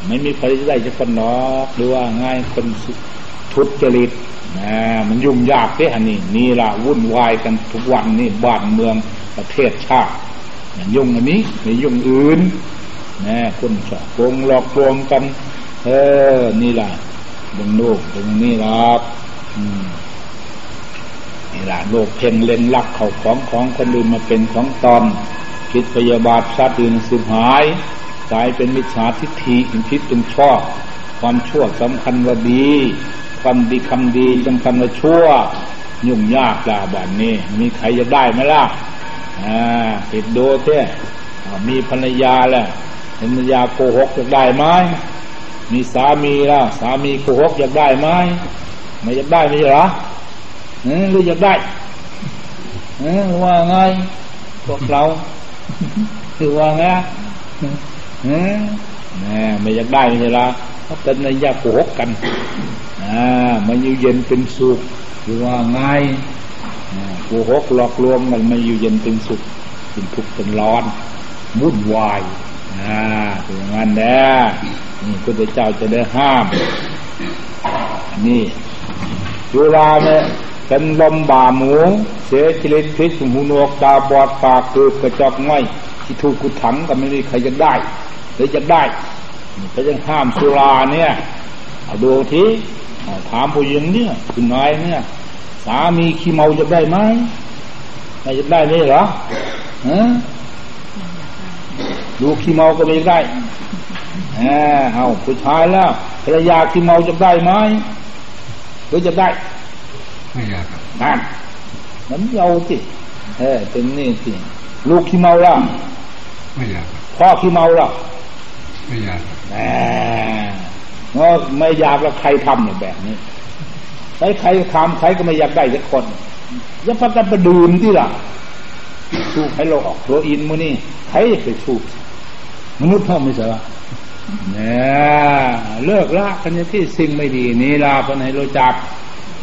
ไม่มีใครจะได้จะคนหนอกหรือว่าง่ายคน ทุจริตนะมันยุ่งยากเด้อันนี้นี่ละวุ่นวายกันทุกวันนี่บ้านเมืองประเทศชาติมันยุ่งอันนี้ไม่ยุ่งอื่นนะคนสอบโกงหลอกลวงกัน เออ นี่ละดึงลูกดึงนี่ละนี่ละโลกเพ่งเล็งลักเขาของของคนอื่นมาเป็นของตอนคิดพยาบาทสัตว์อื่นสูญหายกลายเป็นมิจฉาทิฏฐิคิดเป็นชอบความชั่วสำคัญว่าดี ความดีคำดีสำคัญว่าชั่ว ยุ่งยากล่ะแบบนี้ มีใครจะได้ไหมล่ะอ่าติดโดเท่มีภรรยาแล้วภรรยาโกหกอยากได้ไหมมีสามีแล้วสามีโกหกอยากได้ไหมไม่อยากได้ไม่ใช่หรอหรืออยากได้ว่าไงพวกเราคือว่าไงแหมไม่อยากได้ไม่ใช่หรอเพราะเป็นในยาโกหกกัน อ่ามันอยู่เย็นเป็นสุขคือว่าไงโกหกหลอกลวงมันไม่อยู่เย็นเป็นสุขเป็นทุกข์เป็นร้อนวุ่นวายอ่าเป็นอย่างนั้นแน่นี่พระเจ้าจะได้ห้าม นี่จุฬาเนี่ยเป็นลมบ่าหมู เสียชีวิตพิษหูนวกตาบอดปากคือกระจอกง่อย ที่ถูกกุถังก็ไม่มีใครจะได้เลยจะได้ก็ยังห้ามสุราเนี่ยเอาดูที ถามผู้หญิงเนี่ยคุณนายเนี่ย สามีขี้เมาจะได้ไหมไม่จะได้ไหมเหรอฮะดูขี้เมาก็ไม่ได้เอาผู้ชายแล้วภรรยาขี้เมาจะได้ไหมหรือจะได้ไม่อยากนั่นมันเอาสิเออเป็นนี่สิลูกขี้เมาแล้วไม่อยากพ่อขี้เมาแล้วไม่อยากแหม ไม่อยากแล้วใครทำอย่างแบบนี้ใครใครทำใครก็ไม่อยากได้สักคนยังพักกันไปดื่มที่ล่ะสูบให้เราออกตัวอินมือนี่ใครไปสูบมนุษย์พ่อไม่ใช่หรอเนี่ยเลิกละกันที่สิ่งไม่ดีนี่ลาคนให้รู้จัก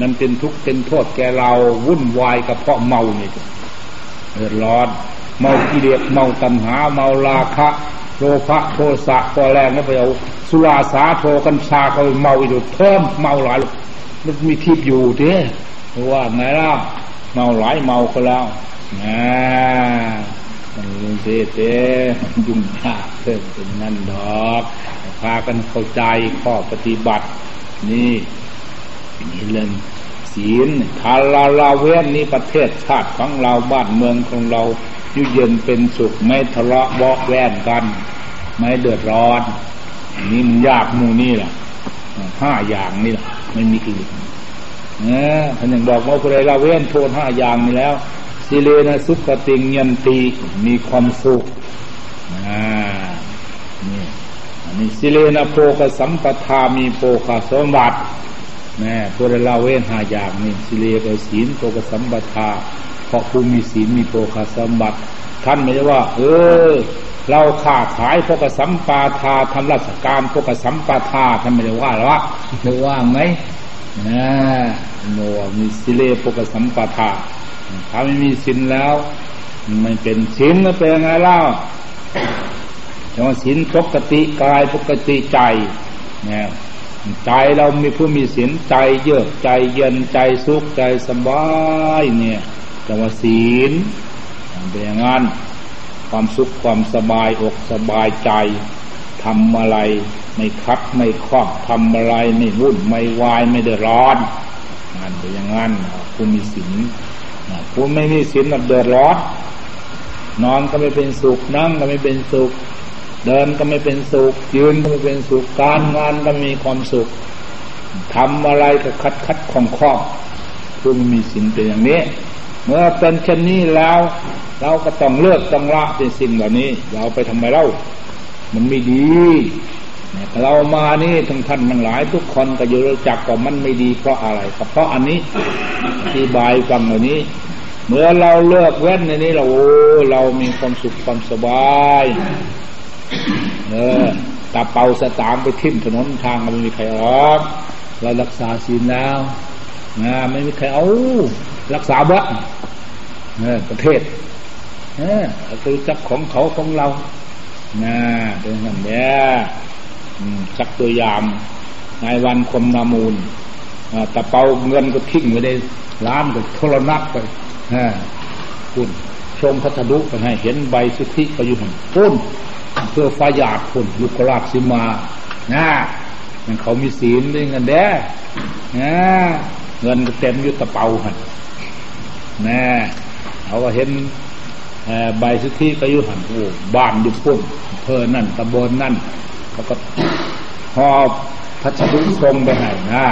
นั่นเป็นทุกข์เป็นโทษแกเราวุ่นวายกับเพราะเมาเนี่ยเดือดร้อนเมากิเลสเมาตัณหาเมาราคะ โลภะโทสะตัวแรงแล้วไปเอาสุราสาโทกัญชาเขาเมาอยู่เพิ่มเมาหลายมันมีทิพย์อยู่เด้ว่าไงล่ะเมาหลายเมาก็แล้วนะมันเสียเต้ยุ่งยากเพิ่มเป็นนั่นดอกพากันเข้าใจข้อปฏิบัติ นี่นี่เรื่องศีลทาราลาเวนนี่ประเทศชาติของเราบ้านเมืองของเรา อยู่เย็นเป็นสุขไม่ทะเลาะบอกแว่นกัน ไม่เดือดร้อนนี่มันยากมูนี่แหละห้าอย่างนี่แหละไม่มีอื่นนะท่านยังบอกว่าคนใดละเว้นโทษห้าอย่างนี้แล้วสิเลนะสุขติงยันตีมีความสุขอ่านี่อันนี้สิเลนะโภคสัมปทามีโภคสมบัติแม่พวกเราเว้นห้าอย่างนี่สิเลกศีลโภคสัมปทา เพราะผู้มีศีลมีโภคสมบัติ ท่านไม่ใช่ว่า เออ เราค้าขายพกสัมปาทาทำราชการพกสัมปาทาท่านไม่ได้ว่าหรอไม่ว่าไงนะโนมีสิเลปกสัมปทาถ้าไม่มีสินแล้ว ไมันเป็นสินแล้วเป็นไงเล่าจะว่าสินปกติกายปกติใจเนี่ยใจเรามีผู้มีสินใจเยือกใจเย็นใจสุขใจสบายเนี่ย จะว่าศีลเป็นอย่างนั้นความสุขความสบายอกสบายใจทำอะไรไม่คับไม่คล้องทำอะไรไม่วุ่นไม่วายไม่เดือดร้อนงานเป็นอย่างนั้นผู้มีศีลผู้ไม่มีศีลมันเดือดร้อนนอนก็ไม่เป็นสุขนั่งก็ไม่เป็นสุข เดินก็ไม่เป็นสุข ยืนก็ไม่เป็นสุขการงานก็มีความสุขทำอะไรก็คัดคัดคล่องคล่องผู้มีศีลเป็นอย่างนี้ เมื่อเป็นเช่นนี้แล้ว เราก็ต้องเลือกต้องละเป็นสิ่งเหล่านี้ เราไปทำไมเล่า มันไม่ดีเรามานี่ทั้งท่านทั้งหลาย ทุกคนก็อยู่รู้จักว่ามันไม่ดีเพราะอะไรเพราะอันนี้อธิบายฟังเหล่านี้ เมื่อเราเลิกเว้นในนี้เราโอ้เรามีความสุขความสบายเออตาเป่าสตามไปทิ่มถนนทางไม่มีใครออกเรารักษาศีลแล้วนะ ไม่มีใครเอารักษาวัดเออประเทศเออคือจับของเขาของเรานะเป็นอย่างนี้สักตัวยางนายวันคมนามูลตะเปาเงินก็ทิ้งไว้ในร้านก็โทรนักไปคุณชมพัทดุไปให้เห็นใบสุทธิไปอยู่หันพุ่นเพื่อฟ้าหยาดพุ่นยุกราชสิมานะมันเขามีศีลด้วยเงินแด้นะ เงินก็เต็มยุตะเปาหันนะเขาก็เห็นใบสุทธิไปอยู่หันโอ้บ้านอยู่พุ่นเพื่อนั่นตะบนนั่นแล้วก็หอบพัชรุทรงไปให้นะ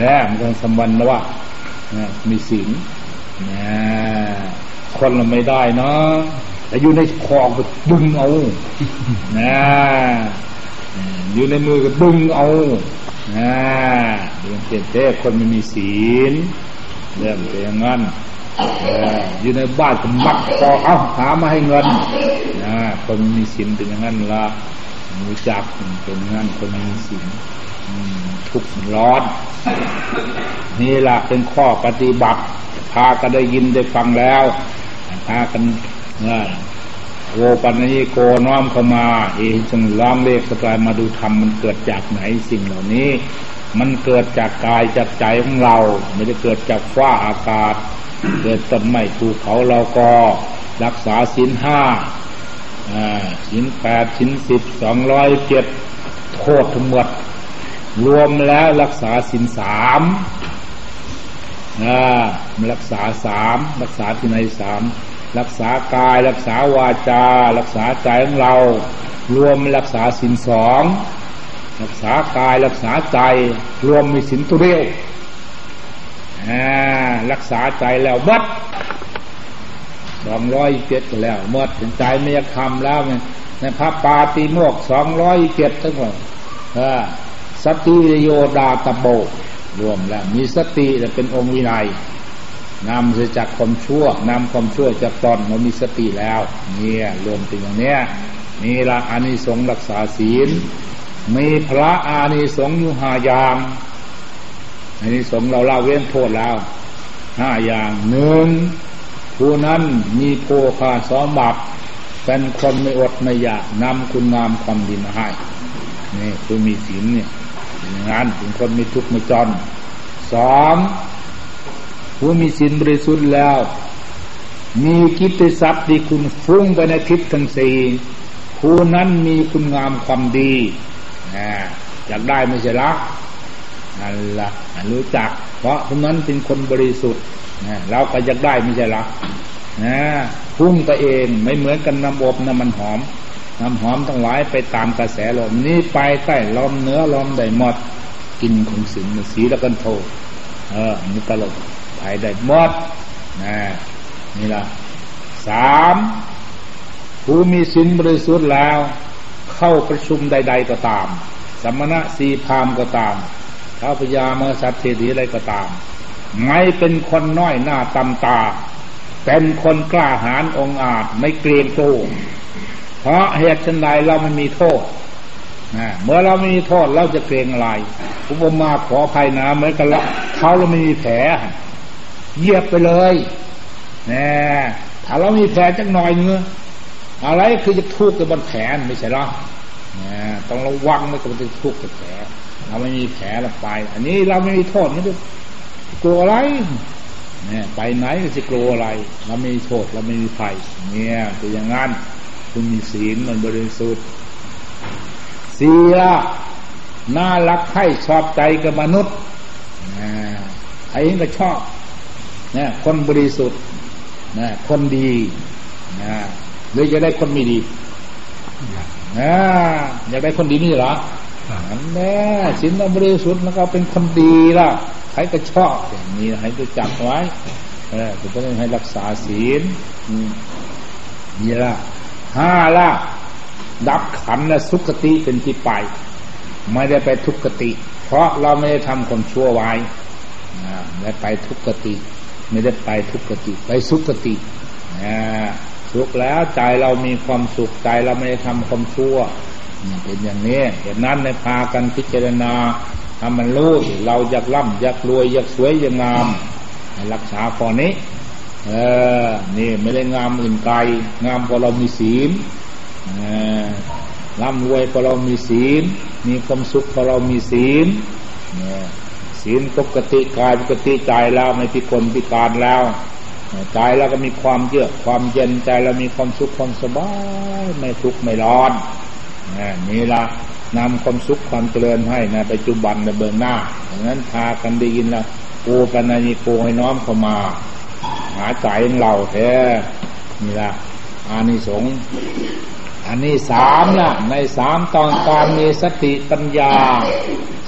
แรกมันก็สมบัติว่ามีศีลนะคนเราไม่ได้เนาะแต่อยู่ในคอก็ดึงเอานะอยู่ในมือก็ดึงเอา นะเรื่องเต้คนไม่มีศีลเรื่องเป็นอย่างนั้นอยู่ในบ้านก็มักคอเอาหามาให้เงินนะคนมีศีลเป็นอย่างนั้นละรู้จักเป็นงั้นคนมีสินทุกข์ร้อน นี่แหละเป็นข้อปฏิบัติ พากันได้ยินได้ฟังแล้ว พากัน โอปัญญิโกน้อมเข้ามาเอจงล้อมเลขสกายมาดูธรรมมันเกิดจากไหนสิ่งเหล่านี้ มันเกิดจากกายจากใจของเรา ไม่ได้เกิดจากฟ้าอากาศ เกิดต้นไม้ภูเขาเราก็รักษาสินห้าสินแปดสินสิบสองร้อยเจ็ดโทษทั้งหมด รวมแล้วรักษาสินสามรักษาสามรักษาที่ในสาม รักษากาย รักษาวาจา รักษาใจของเรา รวมรักษาสินสองรักษากายรักษาใจ รวมมีสินตัวเดียวรักษาใจแล้ววัดสองร้อยเจ็ดแล้วหมดใจไม่ยคำแล้วในพระปาติโมกสองร้อยเจ็ดทั้งหมดสติโยดาตโบรวมแล้ว มีสติและเป็นองค์วินัย นำจะจากความชั่วนำความชั่วจากตอนมามีสติแล้ว เนี่ยรวมเป็นอย่างเนี้ยนี่ละอานิสงส์รักษาศีล มีพระอานิสงส์อยู่ห้าอย่างอานิสงส์เราเล่าเว้นโทษแล้วห้าอย่างหนึ่งผู้นั้นมีโภคาสมบัติเป็นคนไม่อดไม่อยากนำคุณงามความดีมาให้นี่คือมีศีลเนี่ยอย่างนั้นเป็นคนไม่ทุกข์ไม่จนสอง ผู้มีศีลบริสุทธิ์แล้ว มีกิตติศัพท์ที่คุณฟุ้งไปในทิศทั้งสี่ผู้นั้นมีคุณงามความดีนะอยากได้ไม่ใช่ละนั่นละรู้จัก เพราะคนนั้นเป็นคนบริสุทธิ์นะเราก็อยากได้ไม่ใช่ละนะพุ่งไปเองไม่เหมือนกันน้ำอบน้ำมันหอมน้ำหอมทั้งหลายไปตามกระแสลมนี่ไปใต้ลมเนื้อลมได้หมดกินของสิงสีแล้วกันโทเออนี่ตลก ไปได้หมดนะนี่ละสามผู้มีสินบริสุทธิ์แล้ว เข้าประชุมใด ๆก็ตาม สมณะสีพามก็ตามท้าพญาเมื่อสัตว์เทถีอะไรก็ตาม ไม่เป็นคนน้อยหน้าตำตา เป็นคนกล้าหาญองอาจไม่เกรงกลัวเพราะเหตุชันใดเราไม่มีโทษนะเมื่อเราไม่มีโทษเราจะเกรงอะไรอุปมาขอภัยนะเหมือนกันละเขาเราไม่มีแผล เหยียบไปเลยนะถ้าเรามีแผลจักหน่อยเนื้ออะไรคือจะทุกข์กับบนแผลไม่ใช่หรอนะต้องระวังไม่ต้องไปทุกข์กับแผลเราไม่มีแผลเราไป อันนี้เราไม่มีโทษไม่ได้กลัวอะไรเนี่ยไปไหนก็จะกลัวอะไร เราไม่มีโทษเราไม่มีภัยเนี่ยเป็นอย่างนั้นคุณมีศีลมันบริสุทธิ์เสียน่ารักให้ชอบใจกับมนุษย์ไอ้เองก็ชอบ นะคนบริสุทธิ์นะคนดีนะหรือจะได้คนไม่ดีนะอยากได้คนดีนี่เหรอนั่นแน่ศีลบริสุทธิ์แล้วก็เป็นคนดีล่ะใครก็ชอบอย่างนี้ให้ไปจับไว้เออจะต้องให้รักษาศีลนี่ละห้าละดับขันและสุขติเป็นที่ไป ไม่ได้ไปทุกขติ เพราะเราไม่ได้ทำคนชั่วไว้ไม่ไปทุกขติ ไม่ได้ไปทุกขติไปสุขติสุขแล้วใจเรามีความสุขใจเราไม่ได้ทำความชั่วเป็นอย่างนี้เหตุนั้นในพากันพิจารณาทำมันรู้เราอยากร่ำอยากรวยอยากสวยอยากงามรักษาข้อนี้ เออ นี่ไม่ได้งามอื่นไกล งามพอเรามีศีลร่ำรวยพอเรามีศีล มีความสุขพอเรามีศีล ศีลปกติกายปกติใจแล้วไม่พิกลพิการแล้วใจเราก็มีความเยือกความเย็นใจเรามีความสุขความสบายไม่ทุกข์ไม่ร้อนนี่ละนำความสุขความเจริญให้ในปัจจุบันในเบื้องหน้าดังนั้นพากันได้ยินล้วกูปัญญิโกให้น้อมเข้ามา หาใจเราแท้นี่ละอานิสงส์อันนี้สามนะในสามตอนการมีสติปัญญา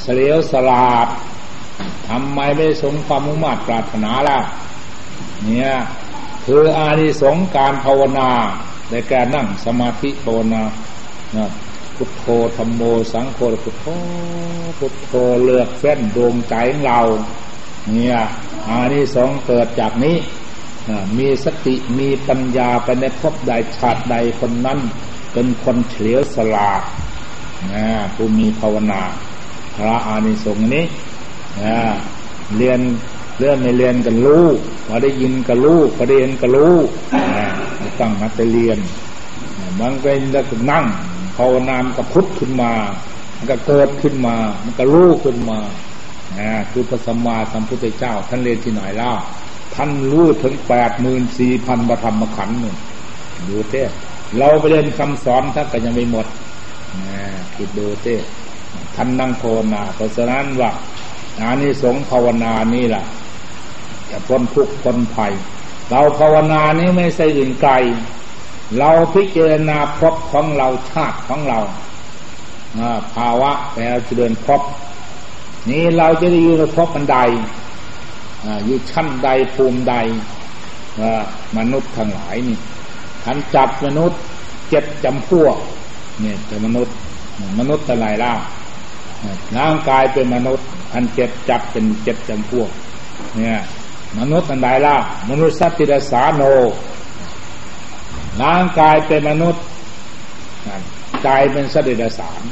เสลียวสลาด ทำไมไม่สงความมุ่งมั่นปรารถนาล่ะ เนี่ยคืออานิสงส์การภาวนาในการนั่งสมาธิภาวนานะพุทโธธรรมโม สังโฆพุทโธพุทโธเลือกเส้นดวงใจของเรา เนี่ยอานิสงส์เกิดจากนี้มีสติมีปัญญาไปในภพใดชาติใดคนนั้น เป็นคนเฉลียวสลาดนะผู้มีภาวนาพระอานิสงส์นี้ เรียนเรื่องไม่เรียนกันรู้พอได้ยินก็รู้พอได้เห็นก็รู้ตั้งมาไปเรียนบางเป็นแล้วก็นั่งภาวนามก็พุทธขึ้นมา มันก็เกิดขึ้นมา มันก็รู้ขึ้นมาคือพระสัมมาสัมพุทธเจ้า ท่านเรียนที่ไหนล่ะท่านรู้ถึงแปดหมื่นสี่พันบธรรมขันธ์หนึ่งดูเต้เราไปเรียนคำสอนท่านก็ยังไม่หมดคิดดูเต้ท่านนั่งภาวนาเพราะฉะนั้นว่า อานิสงส์ภาวนานี่แหละจะพ้นทุกข์พ้นภัย เราภาวนานี้ไม่ใช่อื่นไกล เราพิจารณาพบของเราชาติของเราภาวะแปลจะเดินพบนี้เราจะได้อยู่ในพบบันไดอยู่ชั้นใดภูมิใดมนุษย์ทั้งหลายนี่ท่านจับมนุษย์เจ็ดจำพวกเนี่ยเป็นมนุษย์มนุษย์อะไรล่ะร่างกายเป็นมนุษย์ อันเจ็ดจับเป็นเจ็ดจำพวก เนี่ย มนุษย์อันใดล่ะมนุษย์สัตติรสาโนร่างกายเป็นมนุษย์ใจเป็นสัตว์เดรัจฉาน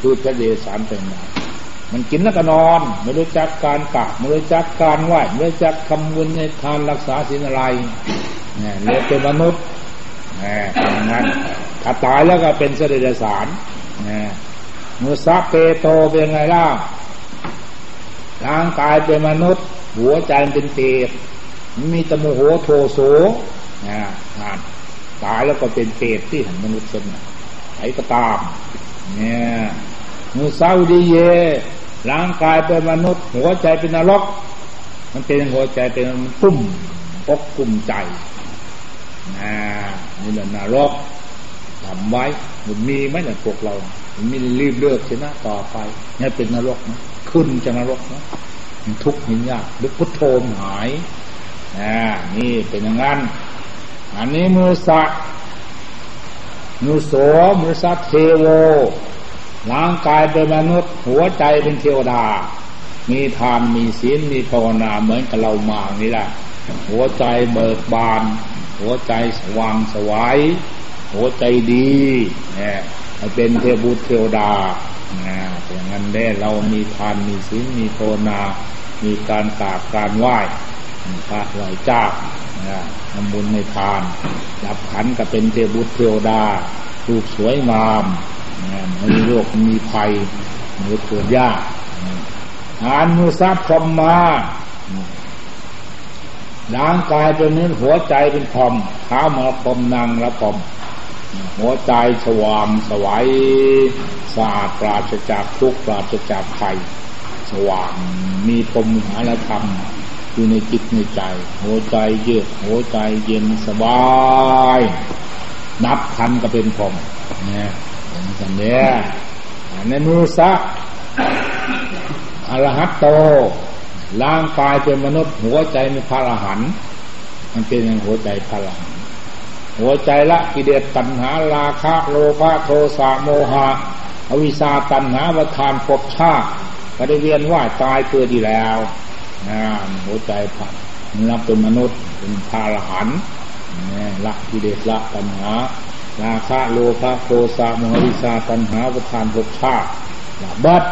พูดสัตว์เดรัจฉานเป็นมามันกินแล้วก็นอน ไม่รู้จักการกะไม่รู้จักการไหวไม่รู้จักทำบุญในทานรักษาศีลอะไรเนี่ยเรียกเป็นมนุษย์นี่ยอย่านถ้าตายแล้วก็เป็นสติดรัจฉานเนี่ย มุสาเปโตเป็นไงล่ะร่างกายเป็นมนุษย์ หัวใจเป็นเปรตมีตะโมโหโทโสนะตายแล้วก็เป็นเปรตที่หันมนุษย์เป็นไอ้ก็ตาม เนี่ยมุสาวดีเยร่างกายเป็นมนุษย์ หัวใจเป็นนรก มันเป็นหัวใจเป็นตุ้มปกกุ่มใจนะนี่แหละนรกทำไว้มันมีไหมเนี่ยพวกเรา มีรีบเลือกชนะต่อไปนี่เป็นนรกนะขึ้นจะนรกนะทุกข์หินยากดึกพุทโธหายอ่านี่เป็นอย่างนั้น อันนี้มือสักมือโสมือสักเทโวร่างกายเป็นมนุษย์ หัวใจเป็นเทวดา มีทานมีศีลมีภาวนาเหมือนกับเรามานี่แหละหัวใจเบิกบาน หัวใจสว่างสวายหัวใจดีเนี่ย เป็นเทบุตรเทวดานะอย่างนั้นได้เรามีทานมีศีลมีภาวนา มีการกราบการไหว้พระไหวเจ้าทำบุญในทานจับขันก็เป็นเทบุตรเทวดารูปสวยงามไม่มีโรคมีภัยมือเกิดยากหานมือซับพรมมาร่างกายเป็นนื้อหัวใจเป็นพรมเท้ามาพรมนางละพรม หัวใจสว่างสวัยสะอาดปราศจากทุกปราศจากภัยสว่างมีพรมหาละธรรมอยู่ในจิตในใจ หัวใจเยือกหัวใจเย็นสบาย นับพันก็เป็นพรมเนี่ยอย่างนี้เนี่ยในมือซักอรหัตโตร่างกายเป็นมนุษย์ หัวใจมีพระอรหันต์มันเป็นอย่างหัวใจพระอรหันต์ หัวใจละกิเลสตัณหาราคะโลภะโทสะโมหะ อวิชาตัณหาวัฏานภพชาติก็ได้เวียนว่าตายเกิดดีแล้วหัวใจพระนับเป็นมนุษย์เป็นพระอรหันละกิเลสละตัณหาราคะโลภะโทสะโมหิชาตัณหาประทานภพชาติละบัด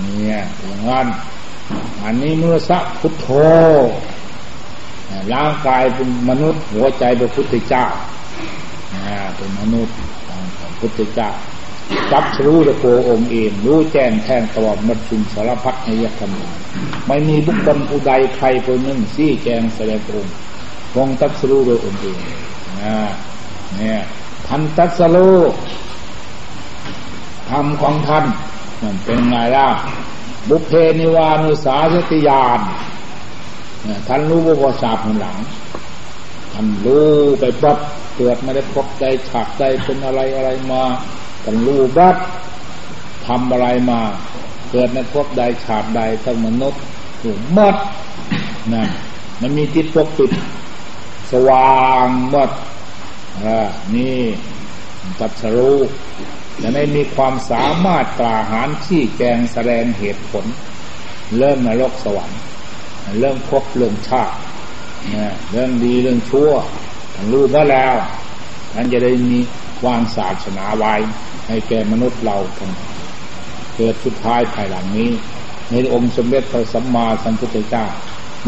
เนี่ยอย่างนั้นอันนี้เมื่อสักพุทโธ ร่างกายเป็นมนุษย์ หัวใจเป็นพุทธเจ้าเป็นมนุษย์ของพุทธเจ้าจับรู้ตะโกองค์เองรู้แจ้งแทงตลอดมัดชุมสารพัดในยธรรมไม่มีบุคคลผู้ใดใครคนหนึ่งซี่แจงแสดงองคงตัดรู้โดยองค์เองเนี่ยท่านตัสโลธรรมของท่านมันเป็นไงล่ะบุพเพนิวานุสาสติยาน ท่านรู้ว่าภาษาผหลังท่านรู้ไปปั๊บเกิดไม่ได้พบใจฉากใจเป็นอะไรอะไรมาท่านรู้บัดทำอะไรมา เกิดในพบใดฉากใดทั้งมนุษย์ถูกมดนะมันมีจิตปกปิด สว่างหมดนี่ตัดสรู้จะได้มีความสามารถกล่าหารที่แกงแสดงเหตุผล เริ่มนรกสวรรค์ เริ่มพบเรื่องชาติเรื่องดีเรื่องชั่วท่านรู้มาแล้วท่านจะได้มีวางศาสนาไว้ให้แก่มนุษย์เราทั้งเกิดสุดท้ายภายหลังนี้ ในองค์สมเด็จพระสัมมาสัมพุทธเจ้า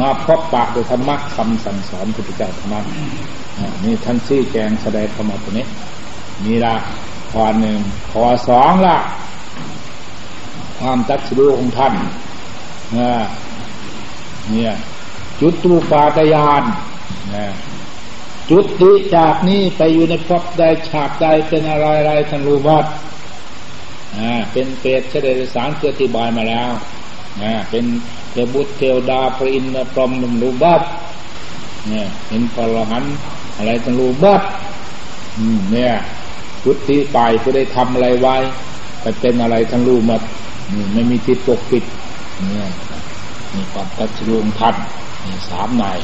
มาพบปะโดยธรรมะคำสั่งสอนพุทธเจ้าธรรมะนี่ท่านชี้แจงแสดงธรรมะตัวนี้นี่ละข้อหนึ่งข้อสองละความตัดสู้ของท่าน เนี่ย จุดตูปาตยานนะจุดติจากนี้ไปอยู่ในภพใดฉากใดเป็นอะไรอะไรท่านรู้วัดอ่าเป็นเปรตเฉลยสารเกิดอธิบายมาแล้วอ่าเป็นเทบุตรเทวดาพระอินทร์พรหมรู้บัดเนี่ยเป็นพระหันอะไรท่านรู้บัดเนี่ยพุทธิไปผู้ได้ทำอะไรไว้ไปเป็นอะไรท่านรู้หมดไม่มีทิศปกปิดเนี่ย มีความตัดสูงทันมีสามนาย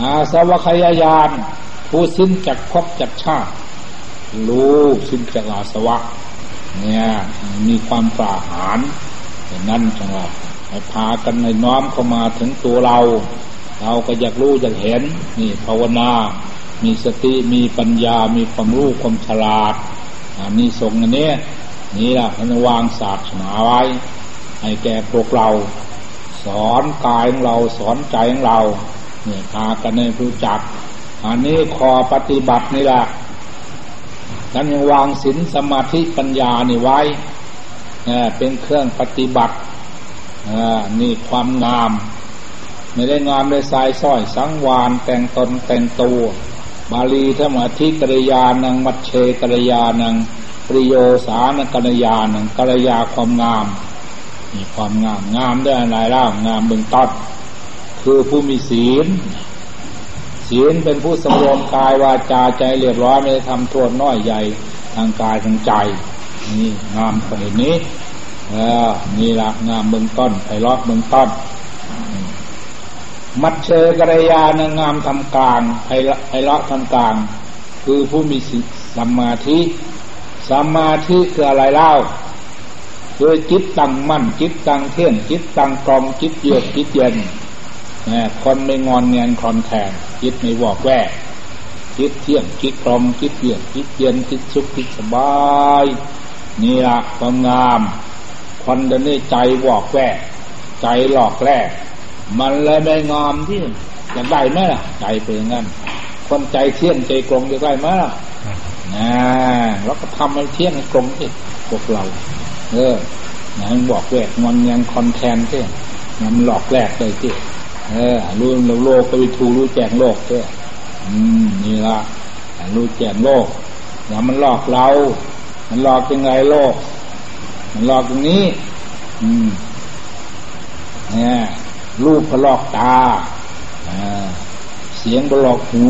อาสวัคยายานผู้สิ้นจากภพจากชาติรู้สิ้นจากอาสวะ เนี่ย มีความปราหารนั้นจังหวะให้พากันในน้อมเข้ามาถึงตัวเรา เราก็อยากรู้อยากเห็น นี่ภาวนา มีสติมีปัญญา มีความรู้ความฉลาดนี่ส่งอันนี้นี่แหละพนวางศาสนาไว้ ให้แก่พวกเรา สอนกายของเราสอนใจของเราเนี่ยพากันในรู้จัก อันนี้คอปฏิบัตินี่แหละท่านยังวางศีลสมาธิปัญญานี่ไว้เป็นเครื่องปฏิบัตินี่ความงาม ไม่ได้งามในสายสร้อยสังวานแต่งตนแต่งตัวบาลีธรรมธิกริยานังมัชเชกริยานังปริโยสานกัญญานังกริยาความงาม มีความงามงามได้อะไรเล่างามเบื้องต้นคือผู้มีศีล ศีลเป็นผู้สำรวมกายวาจาใจเรียบร้อยไม่ได้ทำโทษน้อยใหญ่ทางกายทางใจ นี่งามไปนี้เออนี่ละงามเบื้องต้นไพเราะเบื้องต้นมัดเชยกระยานงามทำกลางไพเราะทำกลาง คือผู้มีสมาธิสมาธิคืออะไรเล่า คือจิตตั้งมั่นจิตตั้งเที่ยงจิตตั้งกรองจิตเยือกจิตเย็นคนไม่งอนเงียนคอนแทนจิตไม่วอกแวกจิตเที่ยงจิตกรองจิตเยือกจิตเย็นจิตสุขจิตสบายนี่ละความงาม คนเดินนี้ใจวอกแวกใจหลอกแรก มันเลยไม่งามที่อยากได้ไหมล่ะ ใจเป็นงั้นคนใจเที่ยงใจกรงอยากได้ไหมล่ะนะแล้วก็ทำให้เที่ยงกรงที่พวกเรา เออมันบอกแวกมันยังคอนแทนที่มันหลอกแรกเลยที่เออรู้โลกก็ไปทูรู้แจงโลกที่อืมนี่ละรู้แจงโลกแล้วมันหลอกเรา มันหลอกยังไงโลก มันหลอกตรงนี้ อืมเนี่ยรูปก็หลอกตาอ่าเสียงก็หลอกหู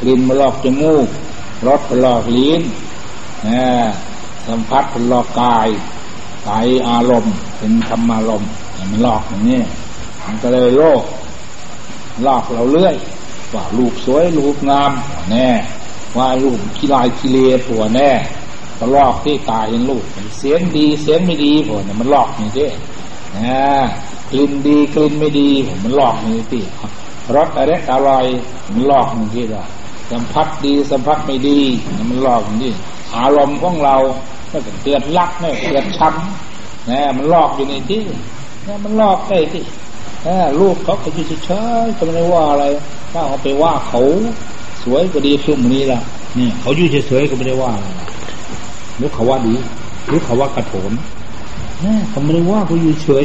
กลิ่นมาหลอกจมูกรสเป็หลอกลิ้น สัมผัสเป็นหลอกกายกายอารมณ์เป็นธรรมารมณ์มันหลอกอย่างนี้มันก็เลยโลกหลอกเราเรื่อยว่ารูปสวยรูปงามแน่ว่ารูปขี้ลายขี้เลผัวแน่ก็ลอกที่ตายเห็นรูปเสียงดีเสียงไม่ดีผัวเนี่ยมันหลอกอย่างนี้นะกลิ่นดีกลิ่นไม่ดีผมมันหลอกอย่างนี้ที่รสอะไรอร่อยมันหลอกอย่างนี้ว่าสัมผัสดีสัมผัสไม่ดีมันหลอกนี่อารมณ์ของเรา ไม่เกิดลักไม่เกิดช้ำนะมันลอกอยู่ในที่นี่มันลอกได้ที่ลูกเขาก็อยู่เฉยๆก็ไม่ได้ว่าอะไรถ้าเขาไปว่าเขาสวยก็ดีชุ่มนี้ละนี่เขาอยู่เฉยๆก็ไม่ได้ว่ารหรือเขาว่าดีหรือเขาว่ากระโถนเขาไม่ได้ว่าเขาอยู่เฉย